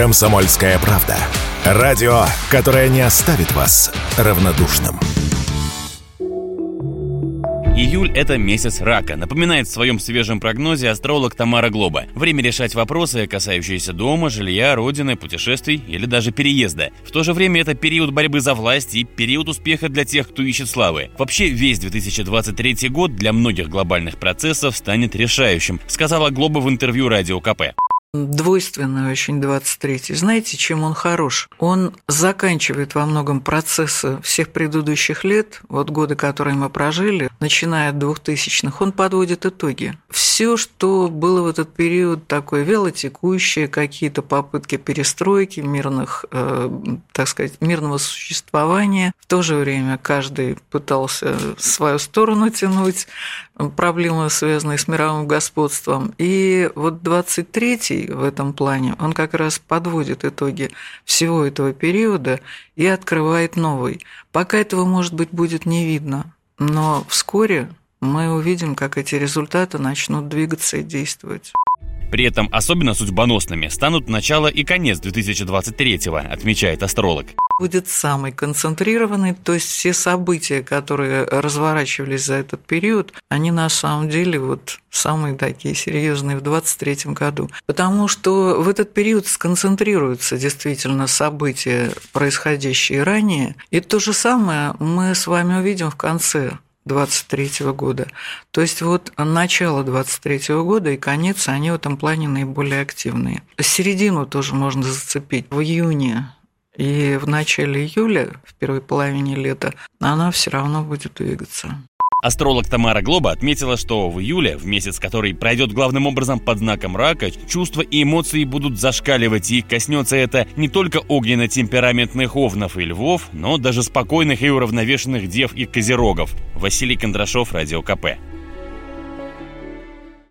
«Комсомольская правда». Радио, которое не оставит вас равнодушным. Июль – это месяц рака, напоминает в своем свежем прогнозе астролог Тамара Глоба. Время решать вопросы, касающиеся дома, жилья, родины, путешествий или даже переезда. В то же время это период борьбы за власть и период успеха для тех, кто ищет славы. Вообще, весь 2023 год для многих глобальных процессов станет решающим, сказала Глоба в интервью Радио КП. Двойственный очень 23-й. Знаете, чем он хорош? Он заканчивает во многом процессы всех предыдущих лет, вот годы, которые мы прожили, начиная от 2000-х, он подводит итоги. Все, что было в этот период такое велотекущее, какие-то попытки перестройки, мирных, э, так сказать, мирного существования, в то же время каждый пытался свою сторону тянуть, проблемы, связанные с мировым господством. И вот 23-й в этом плане, он как раз подводит итоги всего этого периода и открывает новый. Пока этого, может быть, будет не видно, но вскоре мы увидим, как эти результаты начнут двигаться и действовать. При этом особенно судьбоносными станут начало и конец 2023-го, отмечает астролог. Будет самый концентрированный, то есть все события, которые разворачивались за этот период, они на самом деле вот самые такие серьезные в 2023 году. Потому что в этот период сконцентрируются действительно события, происходящие ранее, и то же самое мы с вами увидим в конце 23 года. То есть вот начало 23 года и конец, они в этом плане наиболее активные. Середину тоже можно зацепить. В июне и в начале июля, в первой половине лета, она все равно будет двигаться. Астролог Тамара Глоба отметила, что в июле, в месяц, который пройдет главным образом под знаком рака, чувства и эмоции будут зашкаливать, и коснется это не только огненно-темпераментных овнов и львов, но даже спокойных и уравновешенных дев и козерогов. Василий Кондрашов, Радио КП.